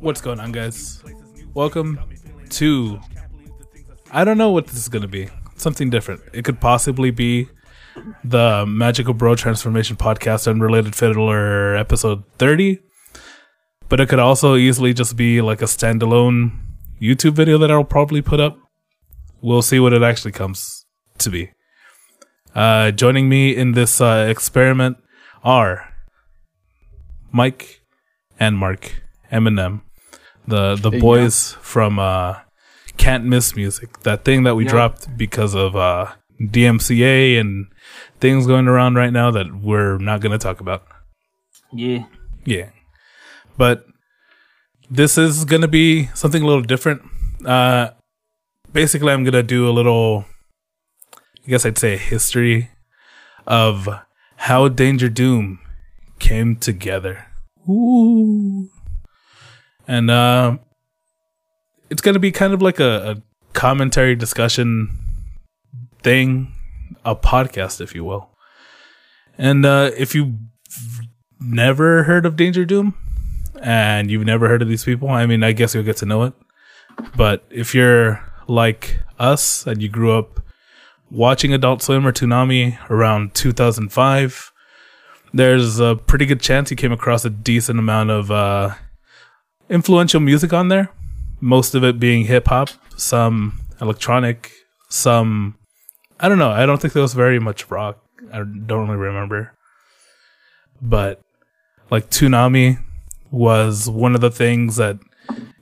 What's going on, guys? Welcome to. I don't know what this is going to be. Something different. It could possibly be the Magical Bro Transformation Podcast Unrelated Fiddler episode 30. But it could also easily just be like a standalone YouTube video that I'll probably put up. We'll see what it actually comes to be. Uh, joining me in this uh, experiment are Mike and Mark Eminem, the the There boys from uh, Can't Miss Music, that thing that we Yeah. dropped because of uh, DMCA and things going around right now that we're not going to talk about. Yeah. Yeah. But this is going to be something a little different. Uh basically I'm going to do a little I guess I'd say a history of how Danger Doom came together. Ooh. And uh it's going to be kind of like a, a commentary discussion thing, a podcast if you will. And uh if you've never heard of Danger Doom and you've never heard of these people, I mean, I guess you'll get to know it. But if you're like us and you grew up watching Adult Swim or Toonami around 2005, there's a pretty good chance you came across a decent amount of uh, influential music on there. Most of it being hip hop, some electronic, some I don't know. I don't think there was very much rock. I don't really remember but like Toonami was one of the things that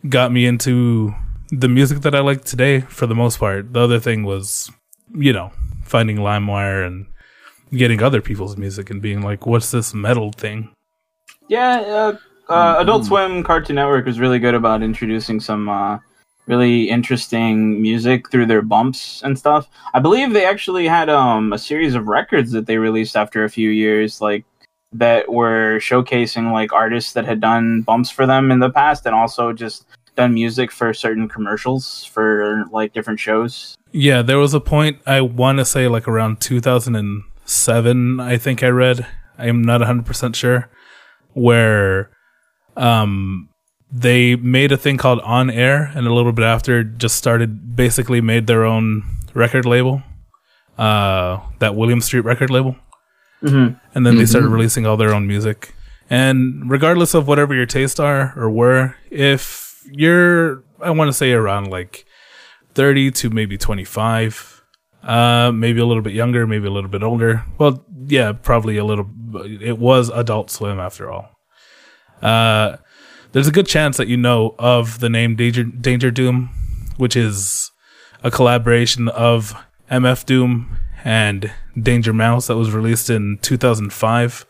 got me into the music that I like today for the most part. The other thing was, you know, finding LimeWire and getting other people's music and being like, what's this metal thing? Yeah, uh, uh, Adult Swim Cartoon Network was really good about introducing some uh, really interesting music through their bumps and stuff. I believe they actually had um, a series of records that they released after a few years, like that were showcasing like artists that had done bumps for them in the past, and also just done music for certain commercials for like different shows. Yeah, there was a point, I want to say like around 2007, I think I read. I am not 100% sure, where um, they made a thing called On Air, and a little bit after, just started basically made their own record label, uh, that Williams Street record label. Mm-hmm. And then they started releasing all their own music. And regardless of whatever your tastes are or were, if you're, I want to say around like 30 to maybe 25, uh, maybe a little bit younger, maybe a little bit older. Well, yeah, probably a little, it was Adult Swim after all. Uh, there's a good chance that you know of the name Danger, Danger Doom, which is a collaboration of MF Doom and Danger Mouse that was released in 2005.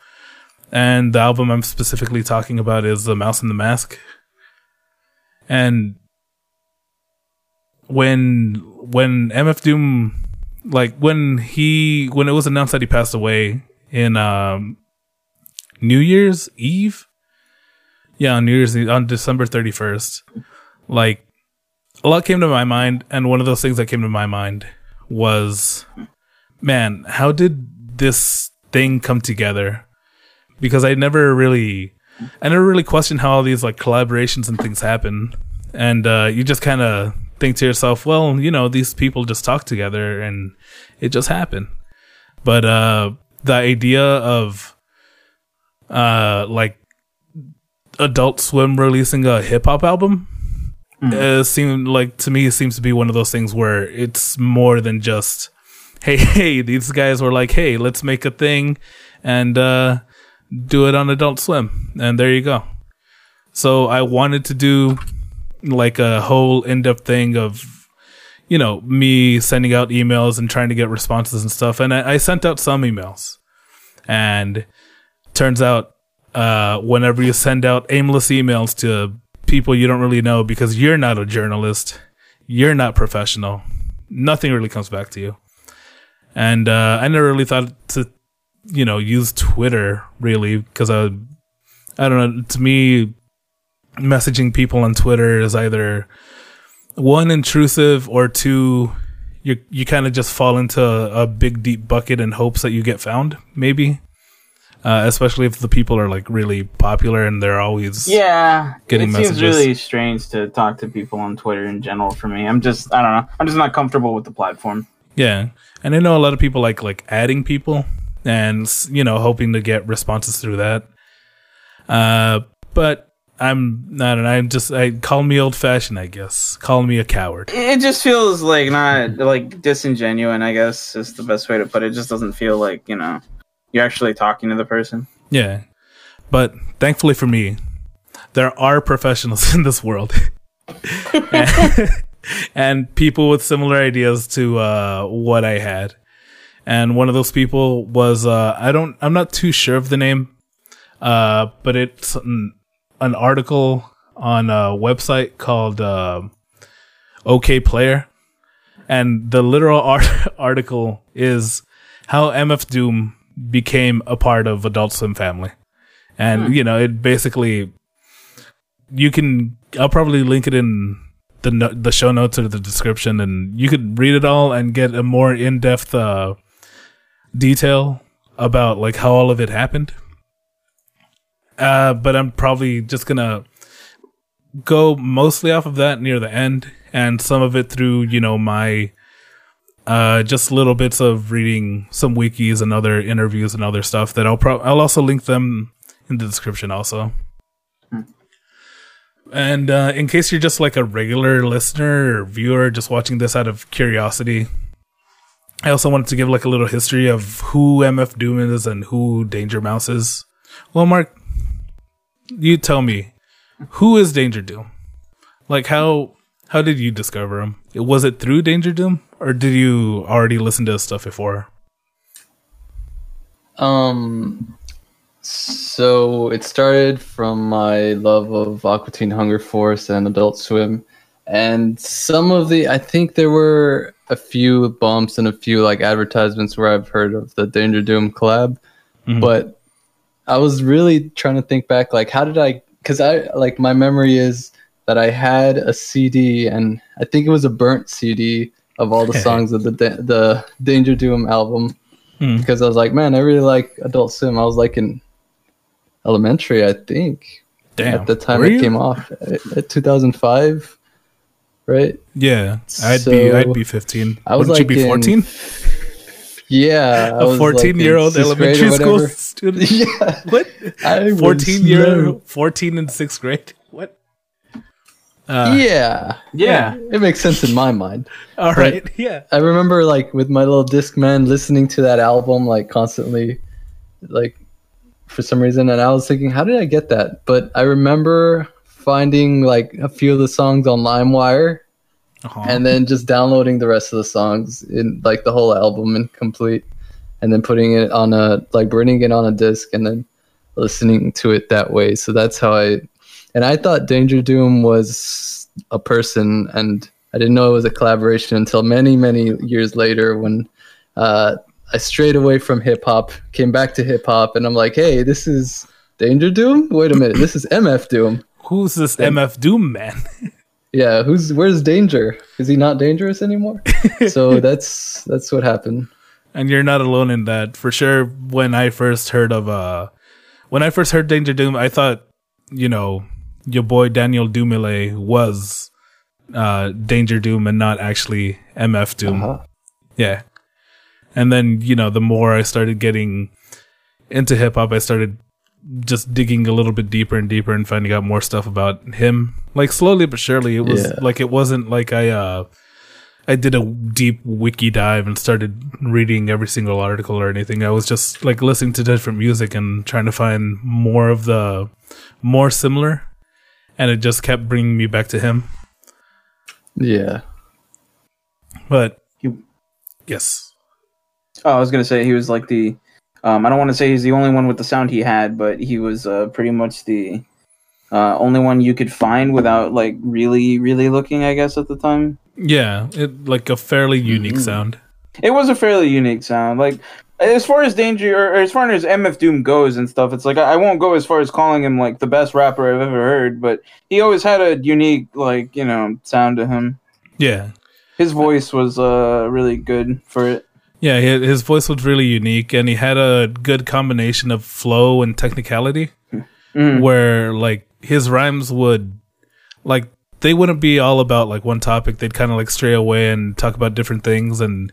And the album I'm specifically talking about is The Mouse and the Mask. And when when MF Doom like when he when it was announced that he passed away in um New Year's Eve? Yeah, on New Year's Eve on December 31st. Like a lot came to my mind and one of those things that came to my mind was man, how did this thing come together? Because I never really, I never really questioned how all these like collaborations and things happen, and uh, you just kind of think to yourself, well, you know, these people just talk together and it just happened. But uh, the idea of uh, like Adult Swim releasing a hip hop album uh, seemed like to me it seems to be one of those things where it's more than just hey hey these guys were like hey let's make a thing and uh do it on adult swim. And there you go. So i wanted to do like a whole in-depth thing of you know me sending out emails and trying to get responses and stuff. And i, I sent out some emails. And turns out uh whenever you send out aimless emails to people you don't really know because you're not a journalist you're not professional nothing really comes back to you and uh, I never really thought to, you know, use Twitter really because I, I don't know. To me, messaging people on Twitter is either one intrusive or two, you you kind of just fall into a, a big deep bucket in hopes that you get found. Maybe uh, especially if the people are like really popular and they're always Yeah, Getting it messages. seems really strange to talk to people on Twitter in general. For me, I'm just I don't know. I'm just not comfortable with the platform. Yeah, and I know a lot of people like like adding people and you know hoping to get responses through that. Uh, but I'm not, and I'm just I call me old fashioned, I guess. Call me a coward. It just feels like not like disingenuine. I guess is the best way to put it. It just doesn't feel like you know you're actually talking to the person. Yeah, but thankfully for me, there are professionals in this world. and, and people with similar ideas to uh, what I had. And one of those people was uh, I don't I'm not too sure of the name, uh, but it's an, an article on a website called uh, Okayplayer, and the literal art- article is how MF Doom became a part of Adult Swim family, and you know it basically you can I'll probably link it in the no- the show notes or the description, and you could read it all and get a more in depth uh, detail about like how all of it happened. Uh, but I'm probably just gonna go mostly off of that near the end, and some of it through you know my uh, just little bits of reading some wikis and other interviews and other stuff that I'll pro- I'll also link them in the description also. And uh, in case you're just like a regular listener or viewer just watching this out of curiosity, I also wanted to give like a little history of who MF Doom is and who Danger Mouse is. Well, Mark, you tell me, who is Danger Doom? Like how how did you discover him? Was it through Danger Doom, or did you already listen to his stuff before? Um, so it started from my love of Aqua Teen Hunger Force and Adult Swim, and some of the I think there were a few bumps and a few like advertisements where I've heard of the Danger Doom collab, Mhm. but I was really trying to think back like how did I because I like my memory is that I had a CD and I think it was a burnt CD of all the songs of the Da- the Danger Doom album Hmm. because I was like, man, I really like Adult Swim. I was like in elementary, I think, Damn, at the time Were it you? came off, at, at 2005, right? Yeah, I'd be I'd be fifteen. I was Wouldn't like you be fourteen? Yeah, I A like, fourteen-year-old or elementary school student? yeah, What? I Fourteen year slow. fourteen in sixth grade? What? Uh, yeah, Yeah. it makes sense in my mind. All right. Yeah. I remember like with my little disc man listening to that album like constantly, like for some reason, and I was thinking, how did I get that? But I remember finding like a few of the songs on LimeWire Uh-huh. and then just downloading the rest of the songs in like the whole album in complete, and then putting it on a like burning it on a disc and then listening to it that way. So that's how I, and I thought Danger Doom was a person, and I didn't know it was a collaboration until many many years later when uh, I strayed away from hip hop, came back to hip hop, and I'm like, hey, this is Danger Doom. Wait a minute, this is MF Doom. Who's this MF Doom man? Yeah, who's where's Danger? Is he not dangerous anymore? so that's that's what happened. and you're not alone in that. For sure, when I first heard of uh when I first heard Danger Doom, I thought, you know, your boy Daniel Dumile was uh Danger Doom and not actually MF Doom. Uh-huh. Yeah. And then, you know, the more I started getting into hip hop, I started just digging a little bit deeper and deeper and finding out more stuff about him. Like slowly but surely. It was Yeah. like it wasn't like I uh I did a deep wiki dive and started reading every single article or anything. I was just like listening to different music and trying to find more of the more similar and it just kept bringing me back to him. Yeah. But You- yes. Oh, I was gonna say he was like the. Um, I don't want to say he's the only one with the sound he had, but he was uh, pretty much the uh, only one you could find without like really, really looking. I guess at the time, Yeah, it like a fairly unique Mhm. sound. it was a fairly unique sound. Like as far as Danger or, as far as MF Doom goes and stuff, it's like I, I won't go as far as calling him like the best rapper I've ever heard, but he always had a unique like you know sound to him. Yeah. His voice was uh really good for it. Yeah, hi- his voice was really unique, and he had a good combination of flow and technicality, Mm. where like his rhymes would, like, they wouldn't be all about like one topic. They'd kind of like stray away and talk about different things, and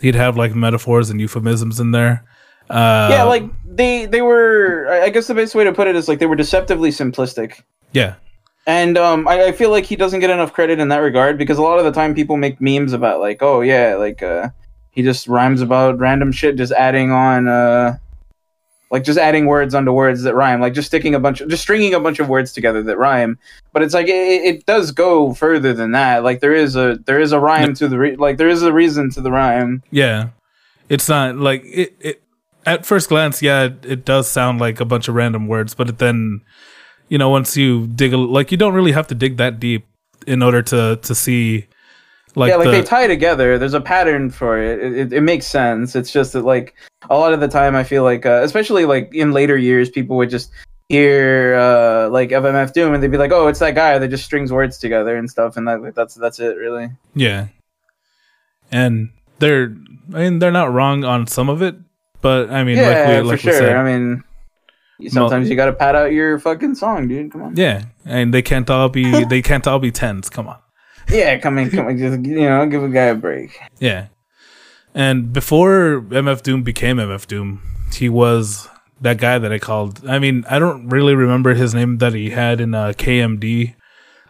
he'd have like metaphors and euphemisms in there. Uh, yeah, like they they were. I guess the best way to put it is like they were deceptively simplistic. yeah, And um, I, I feel like he doesn't get enough credit in that regard because a lot of the time people make memes about like, oh yeah, like uh, he just rhymes about random shit, just adding on, uh, like just adding words onto words that rhyme, like just sticking a bunch, of, just stringing a bunch of words together that rhyme. But it's like it, it does go further than that. Like there is a there is a rhyme to the re- like there is a reason to the rhyme. yeah. It's not like it. it at first glance, yeah, it, it does sound like a bunch of random words, but then, you know, once you dig, a, like you don't really have to dig that deep in order to to see, like, yeah, like the, they tie together. There's a pattern for it. It, it. it makes sense. It's just that like a lot of the time, I feel like, uh, especially like in later years, people would just hear uh, like FMF Doom and they'd be like, "Oh, it's that guy that just strings words together and stuff," and that like, that's that's it, really. Yeah. And they're I mean they're not wrong on some of it, but I mean yeah, like we like for sure. said. I mean, sometimes you got to pad out your fucking song, dude. Come on. yeah, and they can't all be they can't all be tens. Come on. Yeah, come in, come on, just you know, give a guy a break. Yeah. And before MF Doom became MF Doom, he was that guy that I called. I mean, I don't really remember his name that he had in uh, KMD,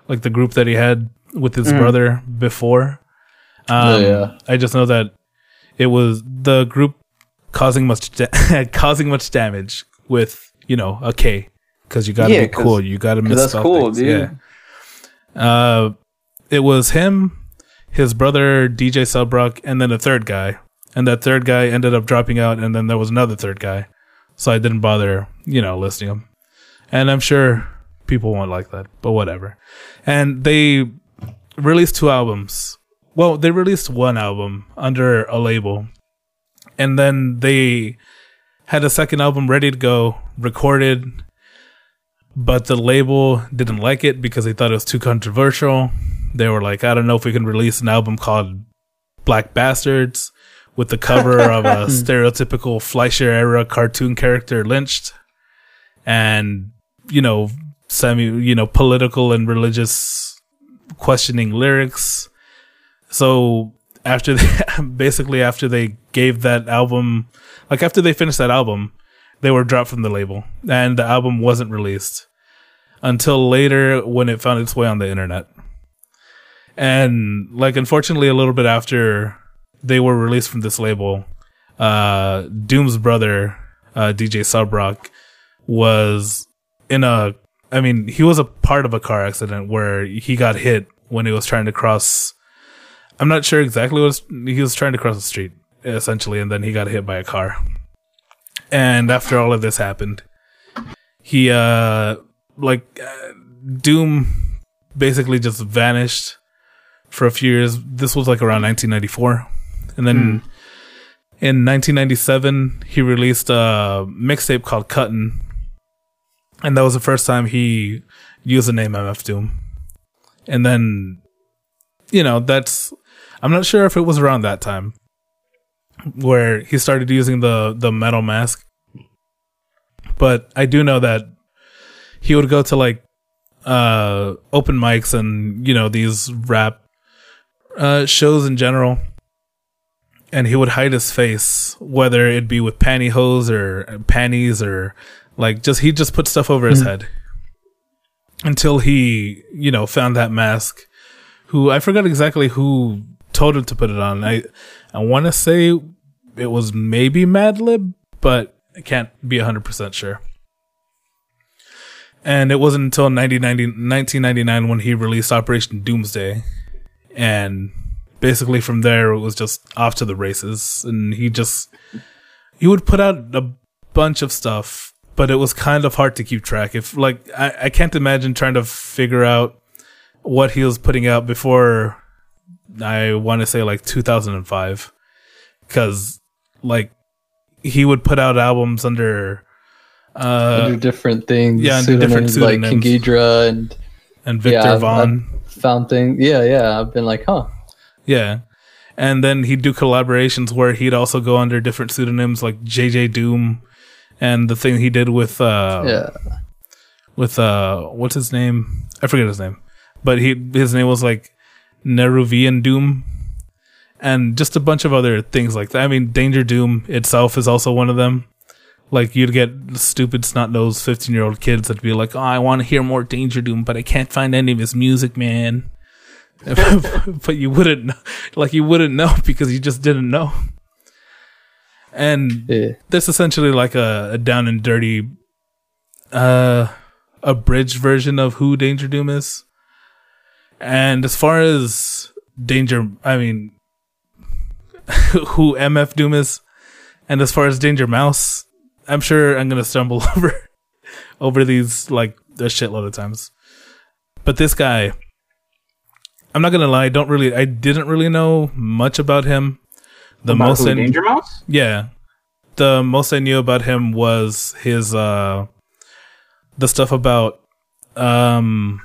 like the group that he had with his Mm. brother before. Um, Oh, yeah. I just know that it was the group causing much da- causing much damage with you know a K because you got to Yeah, be 'cause- cool. You gotta miss that's cool, dude. Yeah. Uh, it was him, his brother DJ Subroc, and then a third guy. And that third guy ended up dropping out, and then there was another third guy. So I didn't bother, you know, listing him. And I'm sure people won't like that, but whatever. And they released two albums. Well, they released one album under a label. And then they had a second album ready to go, recorded, but the label didn't like it because they thought it was too controversial. They were like, I don't know if we can release an album called Black Bastards with the cover of a stereotypical Fleischer era cartoon character lynched and, you know, semi, you know, political and religious questioning lyrics. So after they, basically after they gave that album, like after they finished that album, they were dropped from the label and the album wasn't released until later when it found its way on the internet. And like unfortunately a little bit after they were released from this label, uh Doom's brother, uh DJ Subroc was in a I mean, he was a part of a car accident where he got hit when he was trying to cross I'm not sure exactly what he was trying to cross the street essentially and then he got hit by a car. And after all of this happened, he uh like uh, Doom basically just vanished for a few years. This was like around 1994, and then in 1997 he released a mixtape called Cuttin', and that was the first time he used the name MF Doom. And then, you know, that's I'm not sure if it was around that time where he started using the the metal mask, but I do know that he would go to like uh open mics and you know these rap uh shows in general and he would hide his face whether it be with pantyhose or panties or like just he just put stuff over his head. Until he you know found that mask who i forgot exactly who told him to put it on. I i want to say it was maybe madlib but i can't be 100% sure. And it wasn't until 1990 1999 when he released Operation Doomsday. And basically from there, it was just off to the races. And he just, he would put out a bunch of stuff, but it was kind of hard to keep track. If, like, I, I can't imagine trying to figure out what he was putting out before, I want to say like 2005. Cause, like, he would put out albums under, uh, under different things. yeah, under different pseudonyms like King pseudonyms. And and Victor Yeah, Vaughn. Found things. Yeah, yeah. I've been like, huh. Yeah. and then he'd do collaborations where he'd also go under different pseudonyms like JJ Doom, and the thing he did with uh Yeah. with uh what's his name? I forget his name, but he his name was like Nehruvian Doom, and just a bunch of other things like that. I mean, Danger Doom itself is also one of them. Like you'd get stupid snot nosed fifteen year old kids that'd be like, "Oh, I want to hear more Danger Doom, but I can't find any of his music, man." but you wouldn't know, like you wouldn't know because you just didn't know. And Yeah. that's essentially like a, a down and dirty, uh, abridged version of who Danger Doom is. And as far as Danger, I mean, who MF Doom is, and as far as Danger Mouse, I'm sure I'm gonna stumble over over these like a shitload of times. But this guy, I'm not gonna lie, I don't really, I didn't really know much about him. The About most I- Danger Mouse? yeah. The most I knew about him was his uh the stuff about um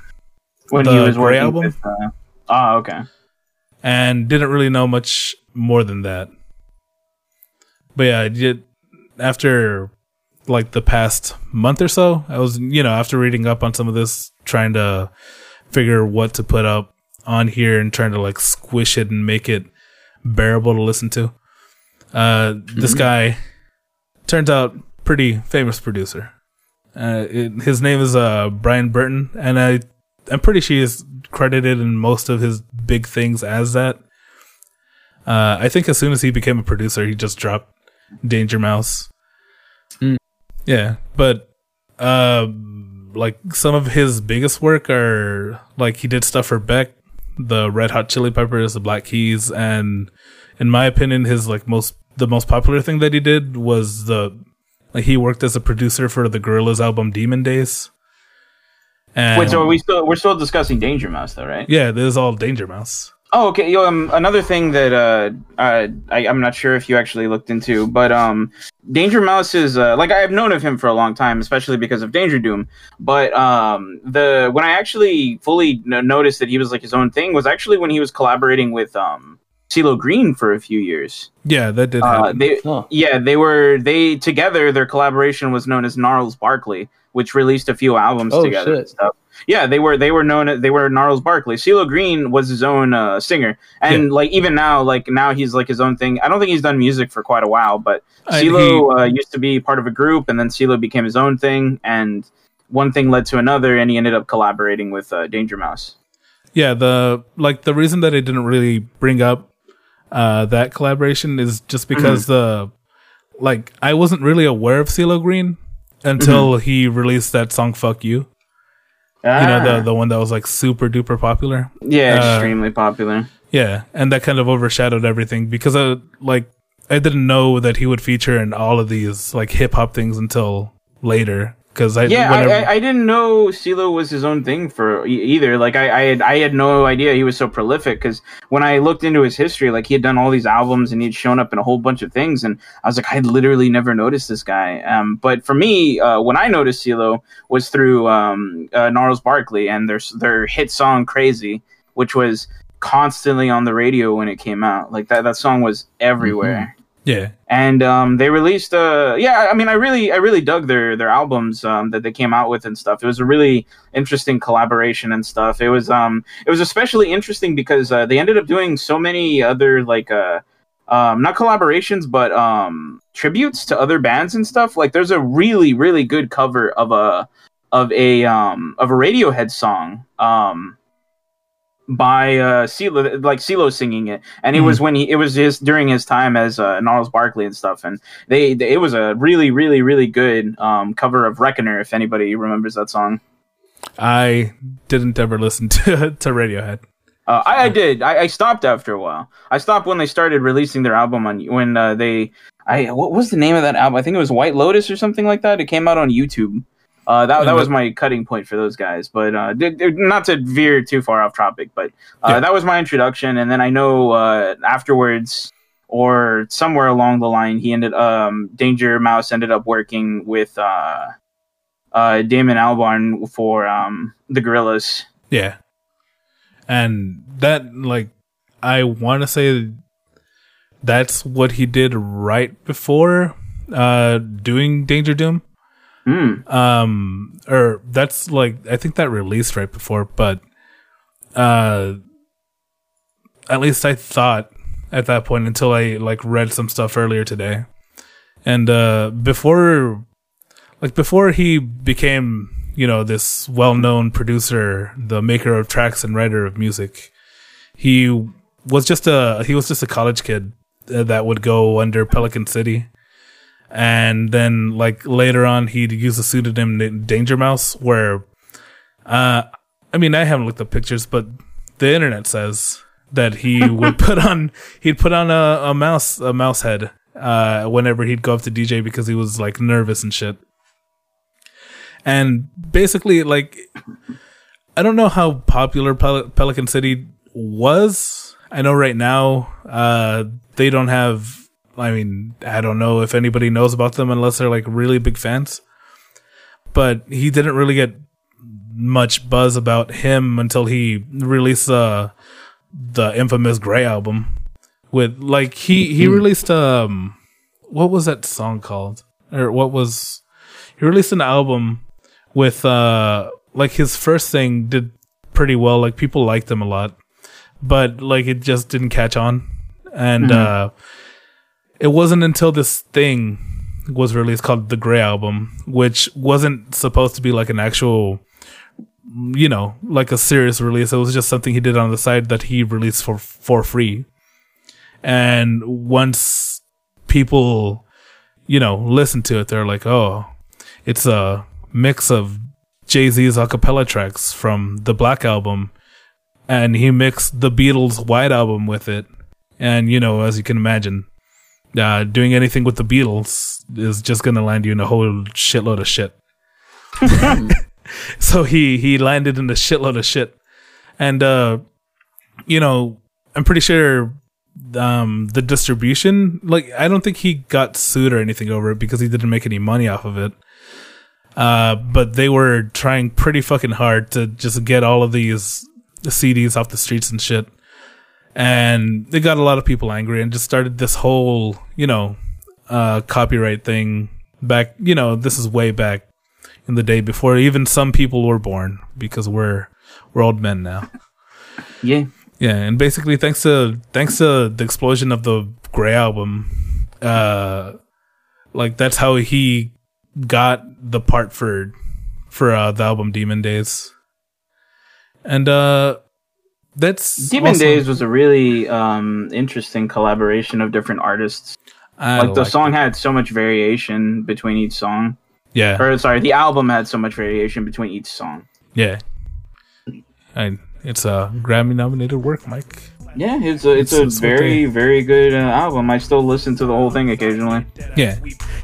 When he was Grey working album? with. Uh, oh, okay. and didn't really know much more than that. But yeah, I did after like the past month or so, I was you know, after reading up on some of this trying to figure what to put up on here and trying to like squish it and make it bearable to listen to. Uh this guy turns out pretty famous producer. Uh, it, his name is uh Brian Burton, and I I'm pretty sure he's credited in most of his big things as that. Uh, I think as soon as he became a producer, he just dropped Danger Mouse. Hmm. Yeah, but uh, like some of his biggest work are like he did stuff for Beck, the Red Hot Chili Peppers, the Black Keys, and in my opinion, his like most the most popular thing that he did was the like he worked as a producer for the Gorillaz album Demon Days. And Wait, so are we still we're still discussing Danger Mouse though, right? yeah, this is all Danger Mouse. Oh, okay. Yo, um, another thing that uh, uh, I, I'm not sure if you actually looked into, but um, Danger Mouse is uh, like I've known of him for a long time, especially because of Danger Doom. But um, the when I actually fully n- noticed that he was like his own thing was actually when he was collaborating with um, CeeLo Green for a few years. Yeah, that did Uh, happen. they Oh. yeah, they were they together. Their collaboration was known as Gnarls Barkley, which released a few albums Oh, together shit. and stuff. Yeah, they were they were known as, they were Gnarls Barkley. CeeLo Green was his own uh, singer, and like even now, like now he's like his own thing. I don't think he's done music for quite a while, but CeeLo uh, used to be part of a group, and then CeeLo became his own thing, and one thing led to another, and he ended up collaborating with uh, Danger Mouse. yeah, the like the reason that I didn't really bring up uh that collaboration is just because the like I wasn't really aware of CeeLo Green until he released that song "Fuck You." You know Ah. the the one that was like super duper popular. yeah, uh, extremely popular. Yeah, and that kind of overshadowed everything because I like I didn't know that he would feature in all of these like hip hop things until later because I Yeah, whenever, I, I, didn't know CeeLo was his own thing for e- either. Like I, I had I had no idea he was so prolific because when I looked into his history, like he had done all these albums and he'd shown up in a whole bunch of things, and I was like, I literally never noticed this guy. Um, but for me, uh, when I noticed CeeLo was through um, uh, Gnarls Barkley and their their hit song "Crazy," which was constantly on the radio when it came out. Like that that song was everywhere yeah. And um, they released uh yeah i mean i really i really dug their their albums um, that they came out with and stuff. It was a really interesting collaboration and stuff. It was um it was especially interesting because uh, they ended up doing so many other like uh um not collaborations but um tributes to other bands and stuff. Like there's a really really good cover of a of a um of a radiohead song um by uh CeeLo, like CeeLo singing it, and it Mhm. was when he it was his during his time as uh, Gnarls Barkley and stuff, and they, they it was a really really really good um cover of Reckoner if anybody remembers that song. I didn't ever listen to to Radiohead. Uh, I, I did. I, I stopped after a while. I stopped when they started releasing their album on when uh, they. I what was the name of that album? I think it was White Lotus or something like that. It came out on YouTube. Uh, that that was my cutting point for those guys. But uh, did, not to veer too far off topic, but uh, Yeah. that was my introduction. And then I know uh, afterwards, or somewhere along the line, he ended. Um, Danger Mouse ended up working with uh, uh, Damon Albarn for um, the Gorillaz. Yeah, and that like I want to say that's what he did right before uh doing Danger Doom. Hmm. Um or that's like I think that released right before, but uh at least I thought at that point until I like read some stuff earlier today. And uh before like before he became, you know, this well-known producer, the maker of tracks and writer of music, he was just a he was just a college kid uh, that would go under Pelican City. And then like later on he'd use a pseudonym named Danger Mouse where uh I mean I haven't looked up pictures but the internet says that he would put on he'd put on a, a mouse a mouse head uh whenever he'd go up to DJ because he was like nervous and shit. And basically like I don't know how popular Pel- Pelican City was. I know right now uh they don't have I mean, I don't know if anybody knows about them unless they're like really big fans. But he didn't really get much buzz about him until he released uh the infamous Gray album with like he he released um what was that song called? Or what was he released an album with uh like his first thing did pretty well like people liked him a lot but like it just didn't catch on. And uh it wasn't until this thing was released called the Gray album which wasn't supposed to be like an actual you know, like a serious release. It was just something he did on the side that he released for for free. And once people, you know, listen to it, they're like, "Oh, it's a mix of Jay Z's acapella tracks from the Black album, and he mixed the Beatles' White album with it." And you know, as you can imagine, uh, doing anything with the Beatles is just gonna land you in a whole shitload of shit. so he he landed in a shitload of shit. And uh you know i'm pretty sure um the distribution like i don't think he got sued or anything over it because he didn't make any money off of it. Uh but they were trying pretty fucking hard to just get all of these cds off the streets and shit and they got a lot of people angry and just started this whole you know uh copyright thing back you know this is way back in the day before even some people were born because we're we're old men now. Yeah. Yeah, and basically thanks to thanks to the explosion of the Gray album, uh like that's how he got the part for for uh the album Demon Days. And uh that's Demon also- Days was a really um, interesting collaboration of different artists. I like the liked song it. had so much variation between each song. Yeah. Or sorry, the album had so much variation between each song. Yeah. And it's a Grammy nominated work, Mike. Yeah, it's a it's, It's- a very they- very good uh, album. I still listen to the whole thing occasionally. Yeah.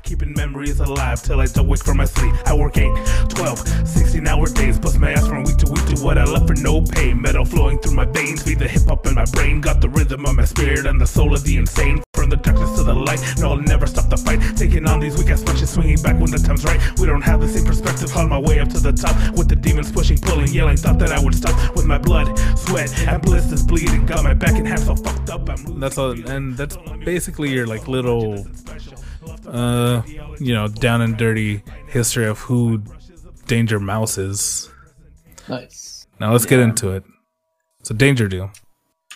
Keeping memories alive till I don't wake from my sleep. I work 8, 12, 16 hour days. Bust my ass from week to week to what I left for no pay. Metal flowing through my veins. Feed the hip hop in my brain. Got the rhythm of my spirit and the soul of the insane. From the darkness to the light. No, I'll never stop the fight. Taking on these weak ass punches. Swinging back when the time's right. We don't have the same perspective. On my way up to the top. With the demons pushing, pulling, yelling. Thought that I would stop. With my blood, sweat, and blisters bleeding. Got my back and half so fucked up. I'm That's all, and that's basically your like little, uh, you know, down and dirty history of who Danger Mouse is. Nice. Now let's get into it. So Danger Doom.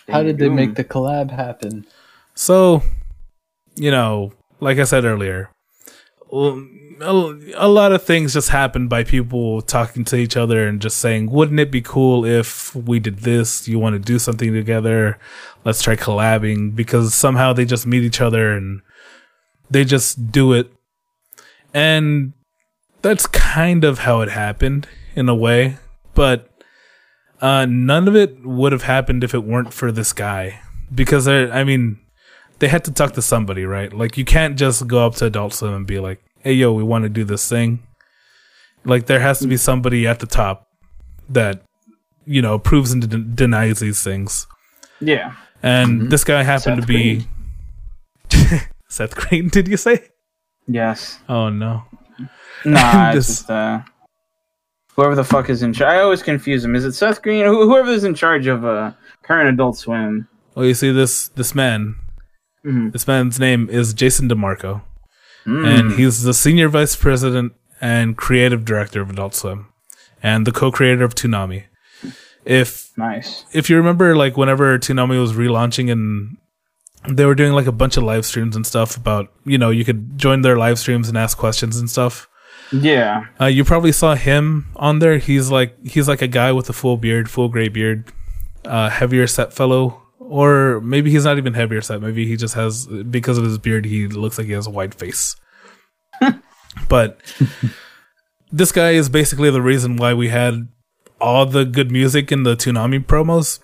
How did they make the collab happen? So, you know, like I said earlier, a lot of things just happen by people talking to each other and just saying, "Wouldn't it be cool if we did this? You want to do something together? Let's try collabing." Because somehow they just meet each other and they just do it, and that's kind of how it happened in a way, but. Uh, none of it would have happened if it weren't for this guy. Because, I, I mean, they had to talk to somebody, right? Like you can't just go up to Adult Swim and be like, "Hey, yo, we want to do this thing." Like there has to be somebody at the top that you know approves and den- denies these things. Yeah. And this guy happened Seth to be Seth Green. Did you say? Yes. Oh no. Nah, it's This- just uh, whoever the fuck is in charge. I always confuse him. Is it Seth Green? Who- Whoever is in charge of uh, current Adult Swim. Well, you see this this man. Mhm. This man's name is Jason DeMarco, Mm. and he's the senior vice president and creative director of Adult Swim, and the co-creator of Toonami. If nice. if you remember, like whenever Toonami was relaunching and they were doing like a bunch of live streams and stuff about, you know, you could join their live streams and ask questions and stuff. Yeah. Uh, you probably saw him on there. He's like he's like a guy with a full beard, full gray beard, uh, heavier set fellow, or maybe he's not even heavier set. Maybe he just has because of his beard, he looks like he has a white face. but this guy is basically the reason why we had all the good music in the Toonami promos.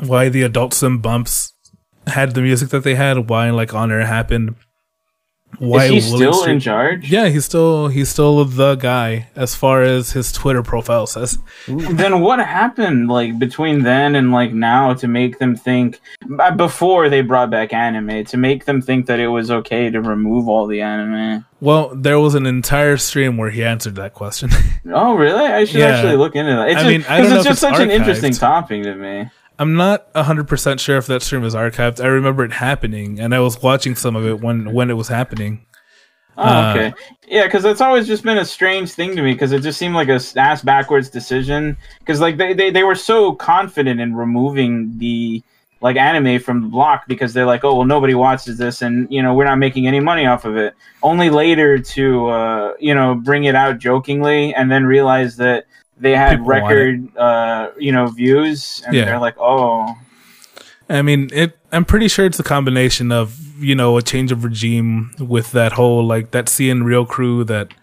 Why the Adult Swim bumps had the music that they had. Why like Honor happened. Why Is he still Street- in charge? yeah, he's still he's still the guy as far as his Twitter profile says. Then what happened like between then and like now to make them think uh, before they brought back anime to make them think that it was okay to remove all the anime? Well, there was an entire stream where he answered that question. Oh, really? I should Yeah. actually look into that. It's I just, mean, I don't 'cause know it's if just it's such an interesting topic to me. I'm not 100% sure if that stream is archived. I remember it happening and I was watching some of it when when it was happening. Oh, Uh, okay. Yeah, because it's always just been a strange thing to me because it just seemed like a ass backwards decision. Because like they, they they were so confident in removing the like anime from the block because they're like, oh well, nobody watches this, and you know we're not making any money off of it. Only later to uh, you know bring it out jokingly and then realize that they had People record uh, you know views, and Yeah. they're like, oh. I mean, it I'm pretty sure it's a combination of, you know, a change of regime with that whole like that CN Real crew that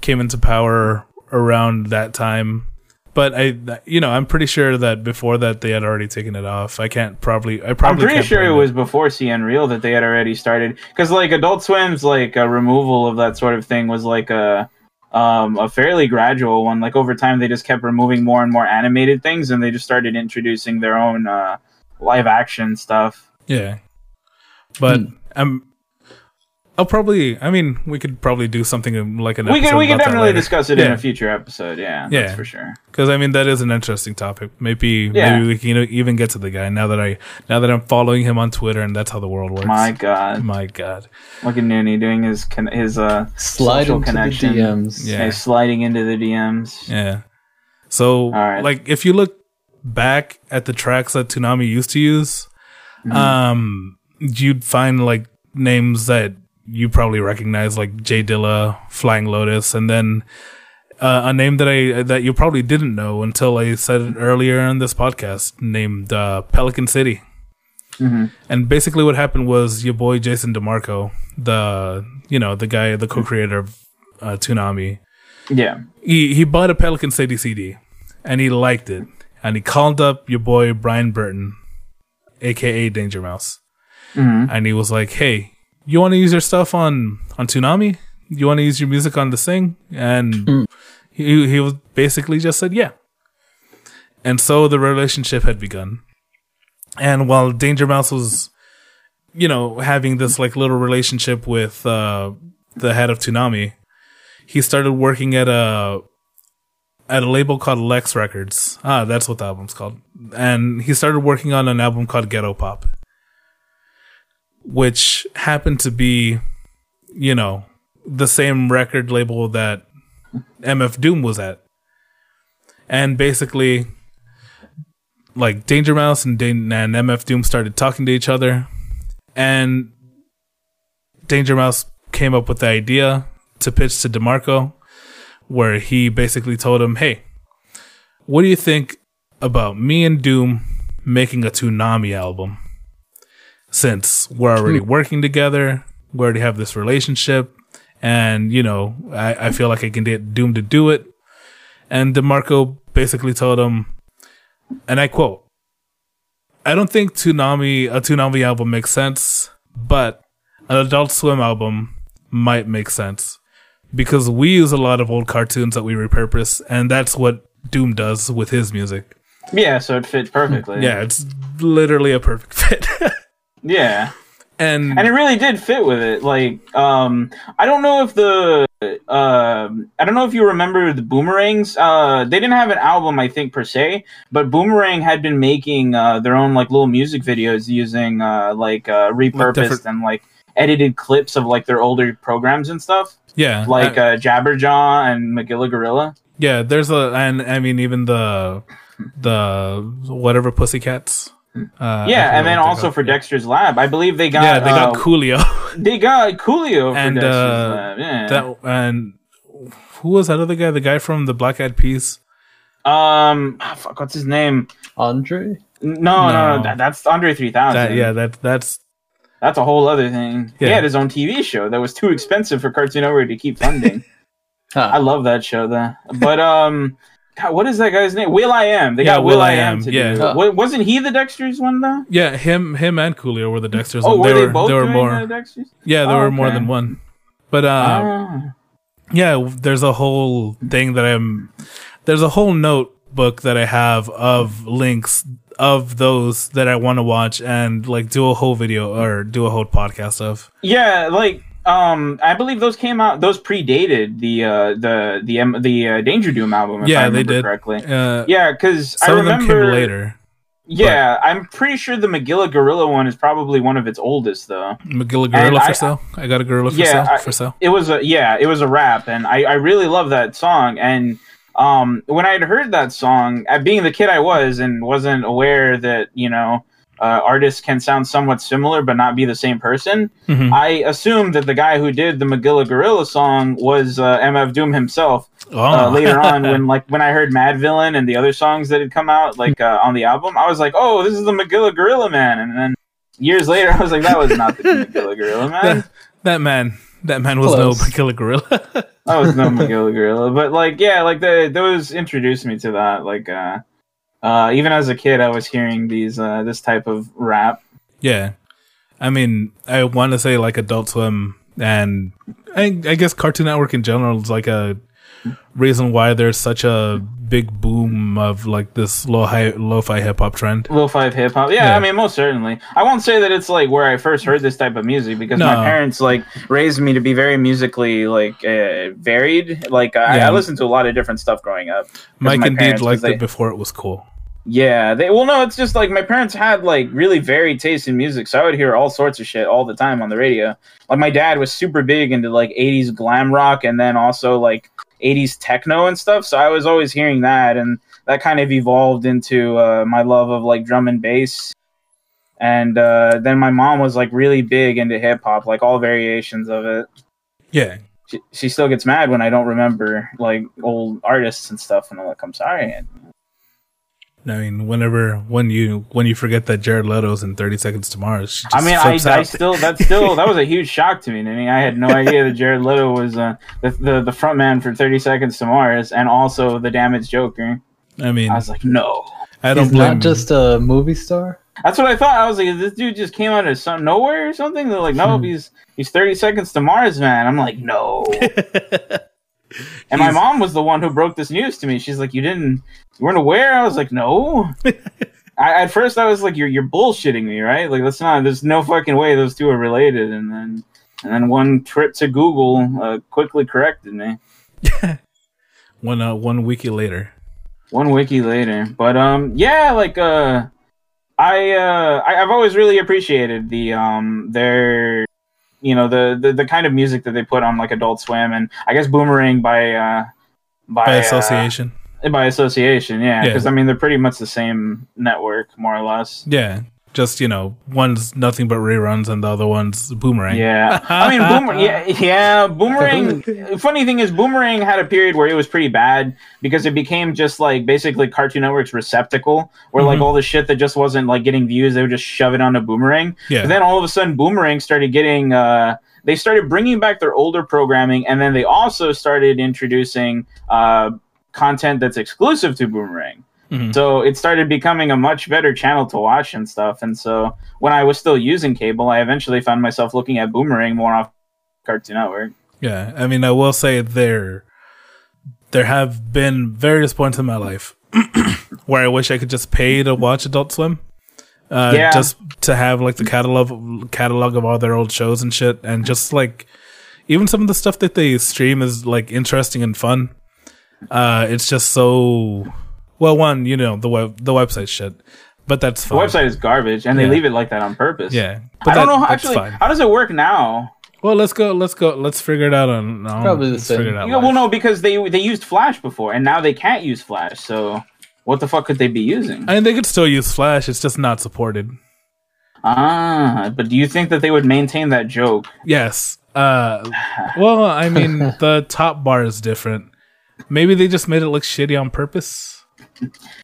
came into power around that time. But I you know, I'm pretty sure that before that they had already taken it off. I can't probably I I'm pretty sure it was before CN Real that they had already started because like Adult Swim's like a removal of that sort of thing was like a um, a fairly gradual one. Like over time, they just kept removing more and more animated things, and they just started introducing their own uh, live action stuff. Yeah. But I'm I'll probably I mean, we could probably do something like an We can we can definitely discuss it in a future episode. Yeah, Yeah. that's for sure. Because I mean that is an interesting topic. Maybe Yeah. maybe we can you know, even get to the guy now that I now that I'm following him on Twitter and that's how the world works. My God, My God. look at Noonie doing his con- his uh Slide social into connection. the DMs. Yeah. He's sliding into the DMs. Yeah. So right. like if you look back at the tracks that Toonami used to use, Mm-hmm. um you'd find like names that you probably recognize like Jay Dilla, Flying Lotus, and then uh, a name that I that you probably didn't know until I said it earlier in this podcast named uh, Pelican City. Mhm. And basically, what happened was your boy Jason DeMarco, the you know the guy, the co-creator of uh, Toonami, Yeah. he he bought a Pelican City CD, and he liked it, and he called up your boy Brian Burton, aka Danger Mouse, Mhm. and he was like, "Hey, you want to use your stuff on on Toonami? You want to use your music on the thing?" And he he was basically just said, "Yeah." And so the relationship had begun. And while Danger Mouse was, you know, having this like little relationship with uh, the head of Toonami, he started working at a at a label called Lex Records. Ah, that's what the album's called. And he started working on an album called Ghetto Pop, which happened to be, you know, the same record label that MF Doom was at. And basically, like Danger Mouse and, Dan- and MF Doom started talking to each other, and Danger Mouse came up with the idea to pitch to DeMarco, where he basically told him, "Hey, what do you think about me and Doom making a Toonami album? Since we're already working together, we already have this relationship, and you know, I, I feel like I can get Doom to do it." And DeMarco basically told him, and I quote, I don't think Toonami a Toonami album makes sense, but an Adult Swim album might make sense because we use a lot of old cartoons that we repurpose, and that's what Doom does with his music. Yeah, so it fit perfectly. Yeah, it's literally a perfect fit. Yeah. and, and it really did fit with it. Like, um, I don't know if the, uh, I don't know if you remember the Boomerangs. Uh, they didn't have an album, I think per se, but Boomerang had been making uh, their own like little music videos using uh, like uh, repurposed different- and like edited clips of like their older programs and stuff, yeah, like I- uh, Jabberjaw and Magilla Gorilla. yeah. There's a and I mean even the the whatever Pussycats. Uh, yeah, and then also called. for Dexter's Lab, I believe they got yeah, they got uh, Coolio they got Coolio for and Dexter's uh, Lab. Yeah. that and who was that other guy? The guy from the Black Eyed Peas. um, ah, fuck, what's his name? Andre? No, no, no, No. that, that's Andre 3000. That yeah, that that's That's a whole other thing. He had his own TV show that was too expensive for Cartoon Network to keep funding. I love that show, though. But um, God, what is that guy's name? Will I Am. They Yeah, got Will Will I I Am Am, to yeah. do. Huh. Wasn't he the Dexter's one though? yeah. Him him and Coolio were the Dexters. Oh, and were they, were both there were doing more. the Dexter's? Yeah, there Oh, were more than one. But uh, Ah. yeah, there's a whole thing that I'm. There's a whole notebook that I have of links of those that I want to watch and like do a whole video or do a whole podcast of. Yeah, like um, I believe those came out. Those predated the uh the the M- the uh, Danger Doom album. If I yeah, they did. correctly. Uh, Yeah, because I some of them remember came later. Yeah, I'm pretty sure the Magilla Gorilla one is probably one of its oldest though. Magilla Gorilla I- for sale. I got a gorilla for Yeah, sale. I- for sale. It was a yeah, it was a rap, and I I really love that song. And um, when I had heard that song, uh, being the kid I was and wasn't aware that you know uh, artists can sound somewhat similar but not be the same person, Mhm. I assumed that the guy who did the Magilla Gorilla song was uh, MF Doom himself. Oh, Uh, later on, when like when I heard Madvillain and the other songs that had come out like uh, on the album, I was like, oh, this is the Magilla Gorilla Man, and then. Years later, I was like, "That was not the Magilla Gorilla Man." that, that man, that man was Close. no Magilla Gorilla. I was no Magilla Gorilla, but like, yeah, like the those introduced me to that. Like, uh, uh, even as a kid, I was hearing these uh, this type of rap. Yeah. I mean, I want to say like Adult Swim and I, I guess Cartoon Network in general is like a reason why there's such a big boom of like this low hi lo-fi hip hop trend. Lo-fi hip hop, yeah, Yeah. I mean, most certainly. I won't say that it's like where I first heard this type of music because my parents like raised me to be very musically like uh, varied. Like, I, Yeah. I listened to a lot of different stuff growing up. Mike my and parents, liked they- it before it was cool. Yeah, they well no, it's just like my parents had like really varied taste in music, so I would hear all sorts of shit all the time on the radio. Like my dad was super big into like 80s glam rock and then also like 80s techno and stuff, so I was always hearing that and that kind of evolved into uh, my love of like drum and bass. And uh, then my mom was like really big into hip hop, like all variations of it. Yeah. She, she still gets mad when I don't remember like old artists and stuff, and I'm like, I'm sorry. I mean, whenever when you when you forget that Jared Leto's in Thirty Seconds to Mars, she just I mean, I, flips I out. still that's still that was a huge shock to me. I mean, I had no idea that Jared Leto was uh, the, the the front man for Thirty Seconds to Mars and also the Damaged Joker. I mean, I was like, no, I don't He's blame. not just a movie star. that's what I thought. I was like, this dude just came out of some nowhere or something. They're like, no, he's he's Thirty Seconds to Mars, man. I'm like, no. And my mom was the one who broke this news to me. She's like, "You didn't, you weren't aware." I was like, "No." I, at first, I was like, "You're you're bullshitting me, right? Like that's not. There's no fucking way those two are related." And then, and then one trip to Google uh, quickly corrected me. one uh, one wiki later. One wiki later, but um, yeah, like uh, I uh, I, I've always really appreciated the um their you know the, the the kind of music that they put on like Adult Swim and I guess Boomerang by uh by, By uh, association, by association, yeah, Yeah. because I mean they're pretty much the same network, more or less. yeah. Just you know, one's nothing but reruns, and the other one's boomerang. Yeah, I mean, boomerang yeah, yeah, Boomerang. funny thing is, Boomerang had a period where it was pretty bad because it became just like basically Cartoon Network's receptacle, where like Mhm. all the shit that just wasn't like getting views, they would just shove it on onto Boomerang. yeah. But then all of a sudden, Boomerang started getting. Uh, they started bringing back their older programming, and then they also started introducing uh, content that's exclusive to Boomerang. Mhm. So it started becoming a much better channel to watch and stuff. And so when I was still using cable, I eventually found myself looking at Boomerang more off Cartoon Network. Yeah, I mean, I will say there, there have been various points in my life where I wish I could just pay to watch Adult Swim, Uh, Yeah. just to have like the catalog catalog of all their old shows and shit, and just like even some of the stuff that they stream is like interesting and fun. Uh, it's just so well. One, you know, the web the website shit, but that's The fine. website is garbage, and they Yeah. leave it like that on purpose. yeah. but I But don't know how, actually fine. how does it work now. Well, let's go. Let's go. Let's figure it out on. no, probably the same. figure it out Yeah, well, no, because they they used Flash before, and now they can't use Flash. So what the fuck could they be using? I mean, they could still use Flash. It's just not supported. Ah, but do you think that they would maintain that joke? Yes. Uh, well, I mean, the top bar is different. Maybe they just made it look shitty on purpose.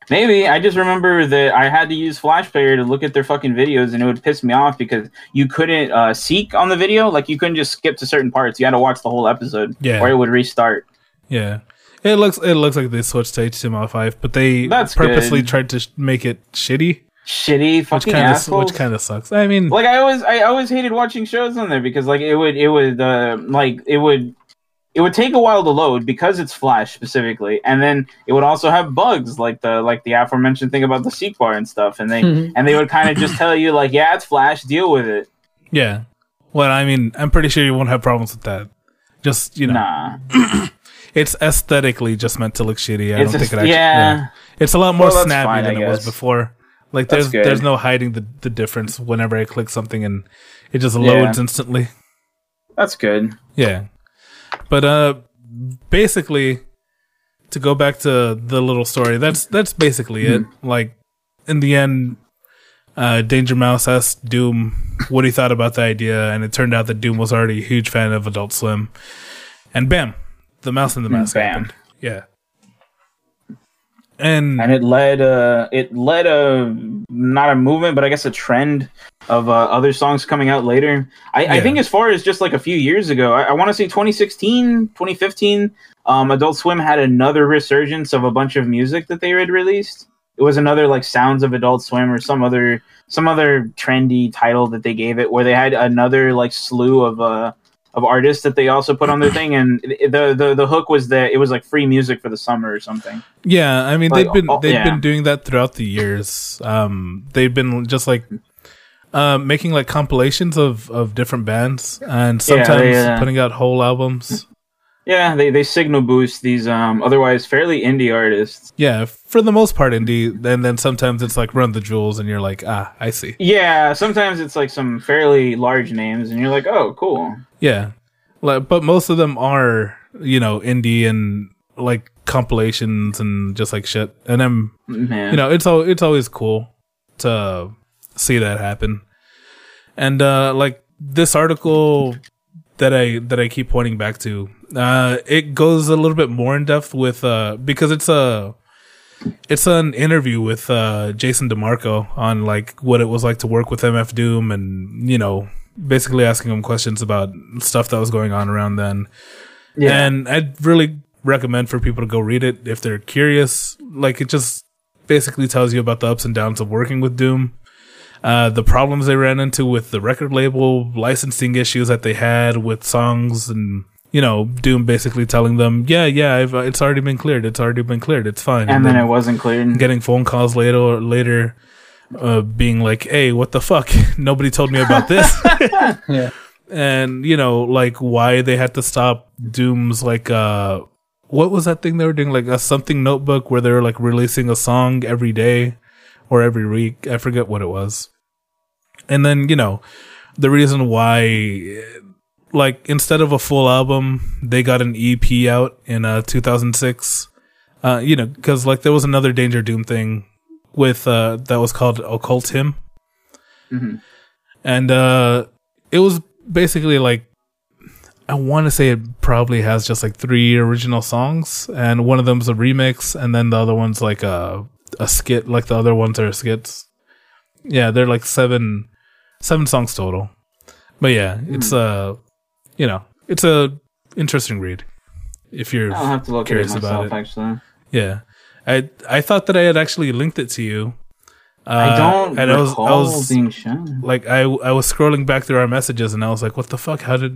Maybe I just remember that I had to use Flash Player to look at their fucking videos, and it would piss me off because you couldn't uh, seek on the video. Like you couldn't just skip to certain parts. You had to watch the whole episode, Yeah. or it would restart. Yeah. It looks it looks like they switched to HTML5, but they That's purposely good. tried to sh- make it shitty, Shitty which fucking kind of assholes. which kind of sucks. I mean, like I always I always hated watching shows on there because like it would it would uh, like it would it would take a while to load because it's Flash specifically, and then it would also have bugs like the like the aforementioned thing about the seek bar and stuff, and they mm-hmm. and they would kind of just tell you like yeah it's Flash deal with it. yeah. Well, I mean, I'm pretty sure you won't have problems with that. Just you know, Nah, it's aesthetically just meant to look shitty. I It's don't just- think it actually. yeah. It's a lot more Well, snappy fine, than it was before. Like That's there's good. there's no hiding the the difference whenever I click something and it just Yeah. loads instantly. that's good. Yeah. But uh basically to go back to the little story, that's that's basically it. Like in the end uh Danger Mouse asked Doom what he thought about the idea and it turned out that Doom was already a huge fan of Adult Swim. And bam, the mouse and the mask bam. happened. Yeah. And and it led uh it led a not a movement but i guess a trend of uh, other songs coming out later. I, I think as far as just like a few years ago i, I want to say 2016 2015 um adult swim had another resurgence of a bunch of music that they had released. It was another like sounds of adult swim or some other some other trendy title that they gave it where they had another like slew of uh of artists that they also put on their thing. And the the the hook was that it was like free music for the summer or something. Yeah, I mean Like, they've been oh, they've yeah. been doing that throughout the years. Um, they've been just like uh, making like compilations of of different bands and Yeah, sometimes they, uh, putting out whole albums. Yeah, they, they signal boost these um otherwise fairly indie artists. Yeah, for the most part indie, and then sometimes it's like Run the Jewels, and you're like, ah, I see. Yeah, sometimes it's like some fairly large names, and you're like, oh, cool. Yeah, like, but most of them are you know indie and like compilations and just like shit. And I'm Man, you know it's al- it's always cool to see that happen. And uh like this article that i that i keep pointing back to uh it goes a little bit more in depth with uh because it's a it's an interview with uh jason demarco on like what it was like to work with mf doom and you know basically asking him questions about stuff that was going on around then. Yeah, and I'd really recommend for people to go read it if they're curious. Like it just basically tells you about the ups and downs of working with Doom, uh, the problems they ran into with the record label, licensing issues that they had with songs, and you know, Doom basically telling them, "Yeah, yeah, I've, uh, it's already been cleared. It's already been cleared. It's fine." and then it wasn't cleared. getting phone calls later, later, uh, being like, "Hey, what the fuck? Nobody told me about this." Yeah. and you know like why they had to stop doom's like uh what was that thing they were doing like a something notebook where they were like releasing a song every day or every week. I forget what it was. And then you know the reason why like instead of a full album they got an ep out in uh 2006 uh you know because like there was another danger doom thing with uh that was called occult hymn Mhm. and uh it was basically like I want to say it probably has just like three original songs, and one of them's a remix, and then the other one's like a a skit. Like the other ones are skits. Yeah, they're like seven seven songs total. But yeah, it's uh you know it's a interesting read if you're I'll have to look at it curious about it. Actually, yeah. I I thought that I had actually linked it to you, I don't Uh, and I was, I was being shown. like, I I was scrolling back through our messages, and I was like, "What the fuck? How did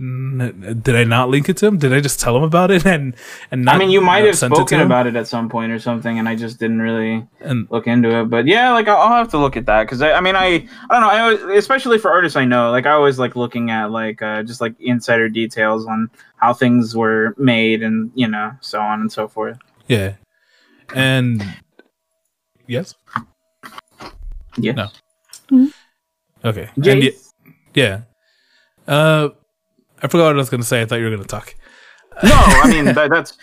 did I not link it to him? Did I just tell him about it and and not?" I mean, you might have sent it spoken about it at some point or something, and I just didn't really And look into it. But yeah, like I'll, I'll have to look at that because I, I mean, I I don't know. I always, especially for artists I know, like I always like looking at like uh, just like insider details on how things were made and you know so on and so forth. yeah, and yes, Yeah. No. okay, and y- yeah. Uh, I forgot what I was gonna say. I thought you were gonna talk. no, I mean that, that's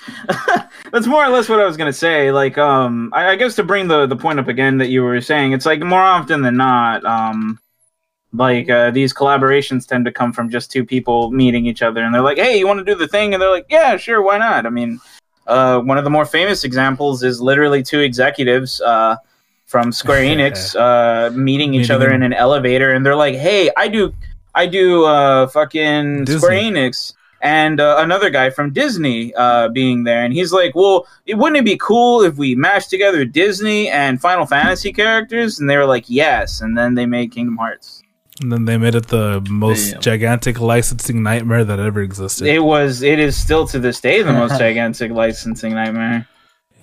that's more or less what I was gonna say. Like, um, I, I guess to bring the the point up again that you were saying, it's like more often than not, um, like uh, these collaborations tend to come from just two people meeting each other, and they're like, "Hey, you want to do the thing?" And they're like, "Yeah, sure, why not?" I mean, uh, one of the more famous examples is literally two executives. Uh, from Square Enix, uh, meeting each Meeting other in- in an elevator, and they're like, "Hey, I do, I do, uh, fucking Disney. Square Enix." and uh, another guy from Disney uh, being there, and he's like, "Well, it, wouldn't it be cool if we mashed together Disney and Final Fantasy characters?" And they were like, "Yes," and then they made Kingdom Hearts. And then they made it the most Damn. gigantic licensing nightmare that ever existed. It was, it is still to this day the most gigantic licensing nightmare.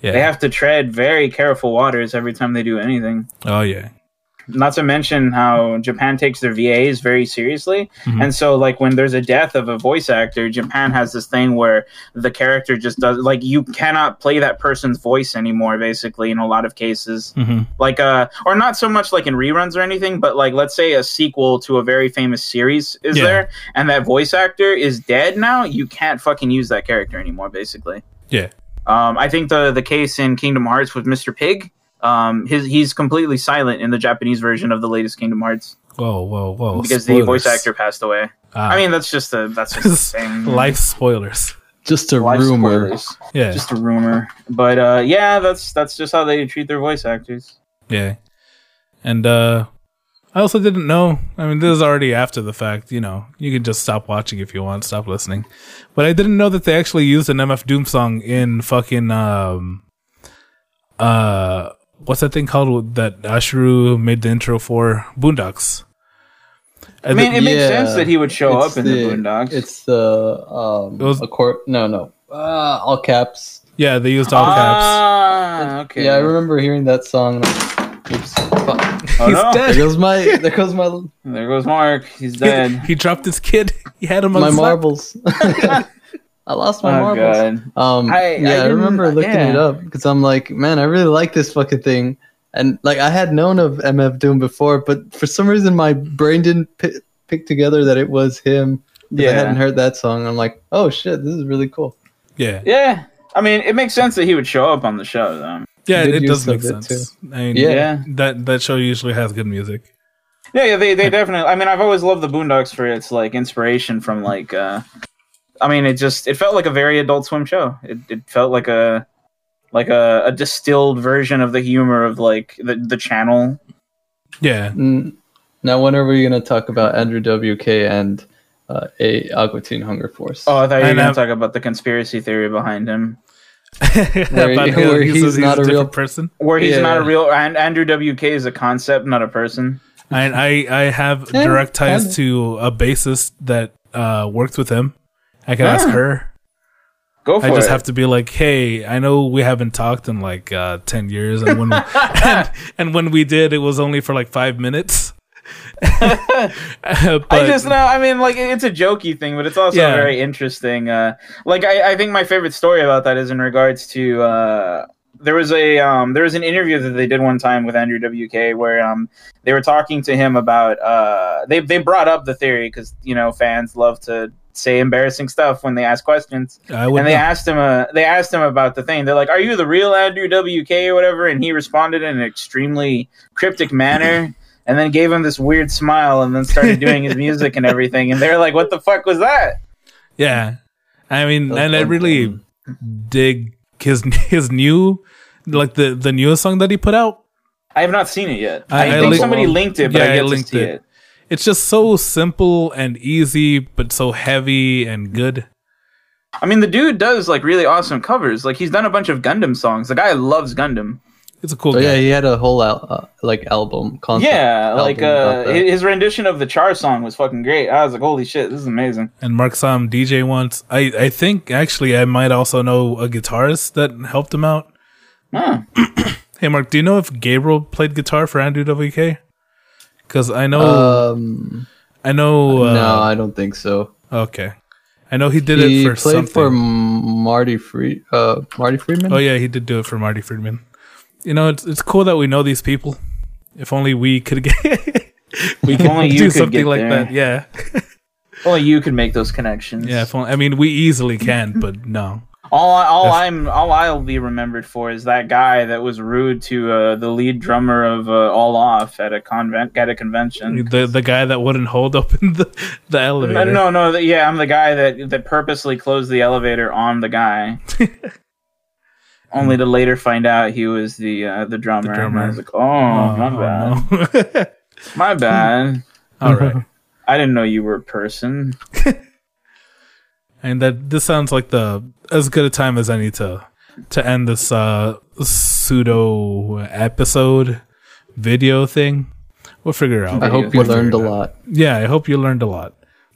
Yeah. They have to tread very careful waters every time they do anything. oh yeah. Not to mention how Japan takes their VAs very seriously. Mhm. And so, like, when there's a death of a voice actor, Japan has this thing where the character just does, like, you cannot play that person's voice anymore, basically, in a lot of cases. hmm Like, uh, or not so much like in reruns or anything, but like, let's say a sequel to a very famous series is Yeah. there, and that voice actor is dead now, you can't fucking use that character anymore, basically. Yeah. Um, I think the the case in Kingdom Hearts with Mr. Pig, um, his he's completely silent in the Japanese version of the latest Kingdom Hearts Whoa, whoa, whoa. because the voice actor passed away. Ah. I mean, that's just a that's just a thing. life spoilers. Just a Life rumor. spoilers. Yeah. Just a rumor. But uh, yeah, that's that's just how they treat their voice actors. Yeah. And uh I also didn't know. I mean, this is already after the fact, you know. You can just stop watching if you want, stop listening. But I didn't know that they actually used an MF Doom song in fucking um uh what's that thing called that Asheru made the intro for Boondocks. I mean, it makes Yeah. sense that he would show up in the, Boondocks. It's the um It was- a court. No, no, uh, all caps. yeah, they used all caps. Ah, okay. Yeah, I remember hearing that song. Oops. Oh, He's no. There goes my there goes my There goes Mark. He's dead. he dropped his kid. He had him on my his lap. marbles. I lost my oh marbles. god. Um, I- I yeah, I, didn't- remember looking yeah. it up because I'm like, man, I really like this fucking thing, and like I had known of MF Doom before, but for some reason my brain didn't pi pick together that it was him. 'cause I hadn't heard that song. I'm like, oh shit, this is really cool. Yeah. Yeah. I mean, it makes sense that he would show up on the show, though. Yeah, it does make of it, sense. I mean, Yeah. Yeah. that that show usually has good music. Yeah, yeah, they, they definitely. I mean, I've always loved the Boondocks for its like inspiration from like. uh I mean, it just it felt like a very Adult Swim show. It it felt like a like a, a distilled version of the humor of like the the channel. Yeah. Mm, Now, when are we gonna talk about Andrew WK and uh, a Aqua Teen Hunger Force? Oh, I thought you were going to talk about the conspiracy theory behind him, Where- About where he's, he's a, not a real- person. where he's Yeah. not a real and Andrew WK is a concept, not a person. And I I have direct ties kinda. to a bassist that uh worked with him. I can ask Ah. her. Go for I just it. have to be like, hey, I know we haven't talked in like uh, ten years, and when and, and when we did, it was only for like five minutes. But I just know. I mean, like it's a jokey thing, but it's also Yeah. very interesting. Uh, like I, I think my favorite story about that is in regards to uh, there was a um, there was an interview that they did one time with Andrew WK where um, they were talking to him about uh, they they brought up the theory because you know fans love to say embarrassing stuff when they ask questions and they know. asked him uh, they asked him about the thing they're like are you the real andrew wk or whatever and he responded in an extremely cryptic manner and then gave him this weird smile and then started doing his music and everything and they're like what the fuck was that yeah. I mean, and I really dig his his new like the the newest song that he put out. i have not seen it yet I- i, I think somebody linked it but Yeah, i I get to linked see it. it. It's just so simple and easy, but so heavy and good. i mean the dude does like really awesome covers like he's done a bunch of gundam songs the guy loves gundam He's a cool But guy. yeah, he had a whole al- uh, like album concept. Yeah, like album uh, his rendition of the Char song was fucking great. I was like, holy shit, this is amazing. And Mark saw him DJ once. I, I think actually I might also know a guitarist that helped him out. Huh. Hey Mark, do you know if Gabriel played guitar for Andrew WK? Because I know um, I know. Uh, no, I don't think so. Okay, I know he did he it for played something. for Marty Free, uh, Marty Friedman. oh yeah, he did do it for Marty Friedman. You know, it's it's cool that we know these people. If only we could get we could only you do could something like there. that. Yeah, Only you can make those connections. yeah. If only, I mean, we easily can, but no. All I- all If- I'm all I'll be remembered for is that guy that was rude to uh, the lead drummer of uh, All Off at a convent at a convention. The the guy that wouldn't hold open the the No, elevator. no, no. th- Yeah, I'm the guy that that purposely closed the elevator on the guy. Only to later find out he was the uh, the drummer. And drummer. I was like, oh, my bad, no. my bad. All right. I didn't know you were a person. and that this sounds like the as good a time as any to to end this uh pseudo episode video thing. We'll figure it out. I hope you We'll figure learned a lot. Yeah, I hope you learned a lot.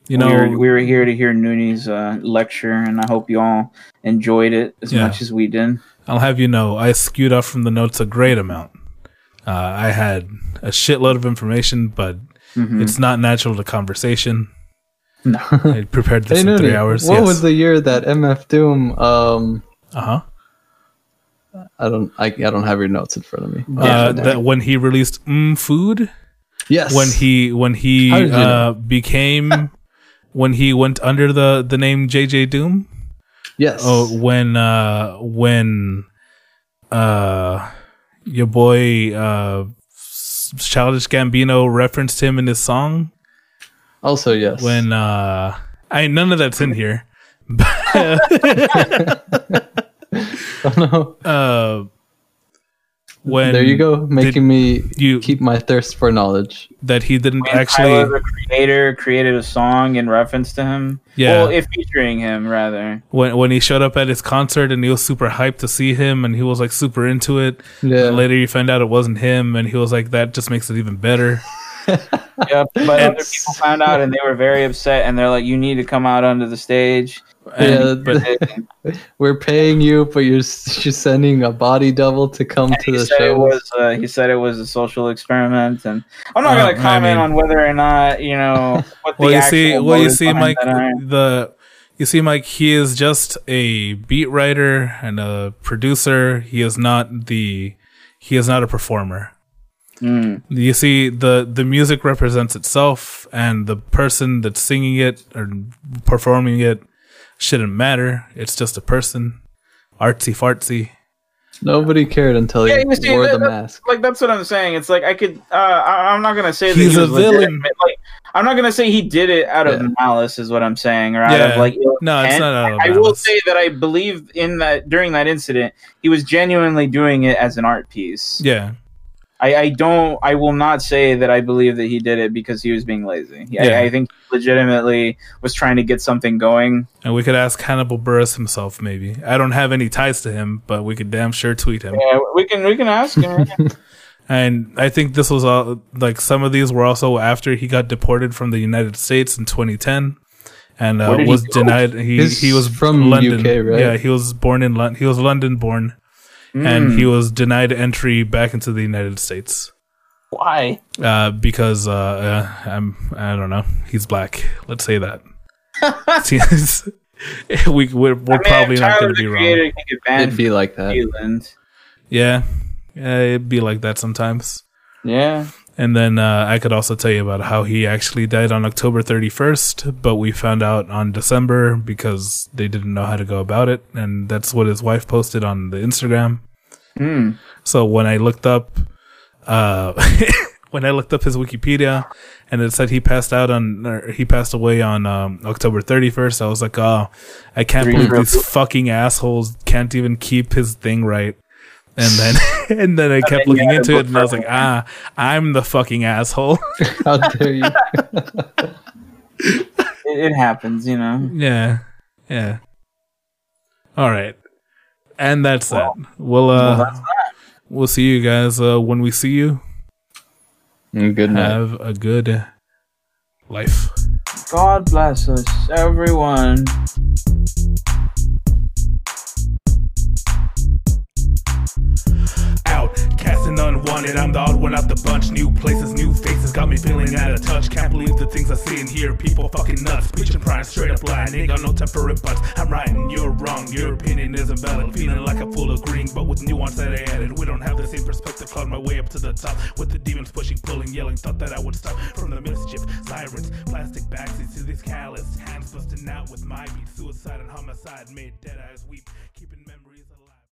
You know, we, were, we were here to hear Nooney's uh, lecture, and I hope you all enjoyed it as Yeah. much as we did. I'll have you know, I skewed off from the notes a great amount. Uh, I had a shitload of information, but Mhm. it's not natural to conversation. No. I prepared this Hey, in three hours. What yes. was the year that MF Doom? Um, uh huh. I don't, I, I don't have your notes in front of me. Uh, that when he released mm, food, yes. when he when he How did you uh, became when he went under the the name JJ Doom. Yes. Oh, when uh when uh your boy uh Childish Gambino referenced him in his song also yes. when uh I none of that's in here. oh, no. Uh when there you go, making me you keep my thirst for knowledge. that he didn't When actually Tyler, the creator, created a song in reference to him. Yeah. Well, if featuring him, rather. when when he showed up at his concert and he was super hyped to see him and he was like super into it. Yeah. And later you find out it wasn't him and he was like that just makes it even better. Yep. But other people found out, and they were very upset, and they're like, "You need to come out onto the stage." And, Yeah, but We're paying you, but you're s- you're sending a body double to come to the said it show. was uh, he said it was a social experiment, and I'm not Uh, going to I comment mean- on whether or not you know what the you actual see well you see Mike the you see Mike he is just a beat writer and a producer. He is not the he is not a performer. Mm. You see, the the music represents itself, and the person that's singing it or performing it shouldn't matter. It's just a person, artsy fartsy. Nobody cared until Yeah, he you see, wore that- the mask. Like that's what I'm saying. It's like I could. Uh, I, I'm not gonna say that He's he a villain. Like I'm not gonna say he did it out of Yeah. malice, is what I'm saying, or out Yeah. of like. ill No, it's not out of I will say that I believe in that during that incident, he was genuinely doing it as an art piece. Yeah, I, I don't. I will not say that I believe that he did it because he was being lazy. Yeah. I, I think he legitimately was trying to get something going. and we could ask Hannibal Buress himself. Maybe I don't have any ties to him, but we could damn sure tweet him. Yeah, we can we can ask him. And I think this was all like some of these were also after he got deported from the United States in 2010, and uh, Where he was denied. He He's he was from London. UK, right? Yeah, he was born in London. He was London born, and Mm, he was denied entry back into the United States why? uh, because uh, uh, I'm I don't know. He's black. Let's say that. We we're, we're I mean, probably not going to be wrong. creator, can It'd be like that. Zealand. Yeah, yeah, it'd be like that sometimes. Yeah. And then uh, I could also tell you about how he actually died on October 31st, but we found out on December because they didn't know how to go about it. And that's what his wife posted on the Instagram. Hmm. So when I looked up, uh, when I looked up his Wikipedia and it said he passed out on, or he passed away on um, October 31st, I was like, oh, I can't believe these fucking assholes can't even keep his thing right. And then, and then I kept then you looking had to into it, and I was like, "Ah, I'm the fucking asshole." How dare you? It, it happens, you know. yeah, yeah. All right, and that's Well- that. We'll uh, well, that's we'll see you guys uh, when we see you. Good night. Have a good life. God bless us, everyone. Casting unwanted. I'm the odd one out the bunch. New places, new faces, got me feeling out of touch. Can't believe the things I see and hear. People fucking nuts, preaching pride, straight up lying. Ain't got no time for butts. I'm right and you're wrong. Your opinion isn't valid. Feeling like a fool agreeing, but with nuance that I added. We don't have the same perspective. Clawed my way up to the top with the demons pushing, pulling, yelling. Thought that I would stop from the mischief. Sirens, plastic backseats to these calloused hands busting out with my beat. Suicide and homicide made dead eyes weep, keeping.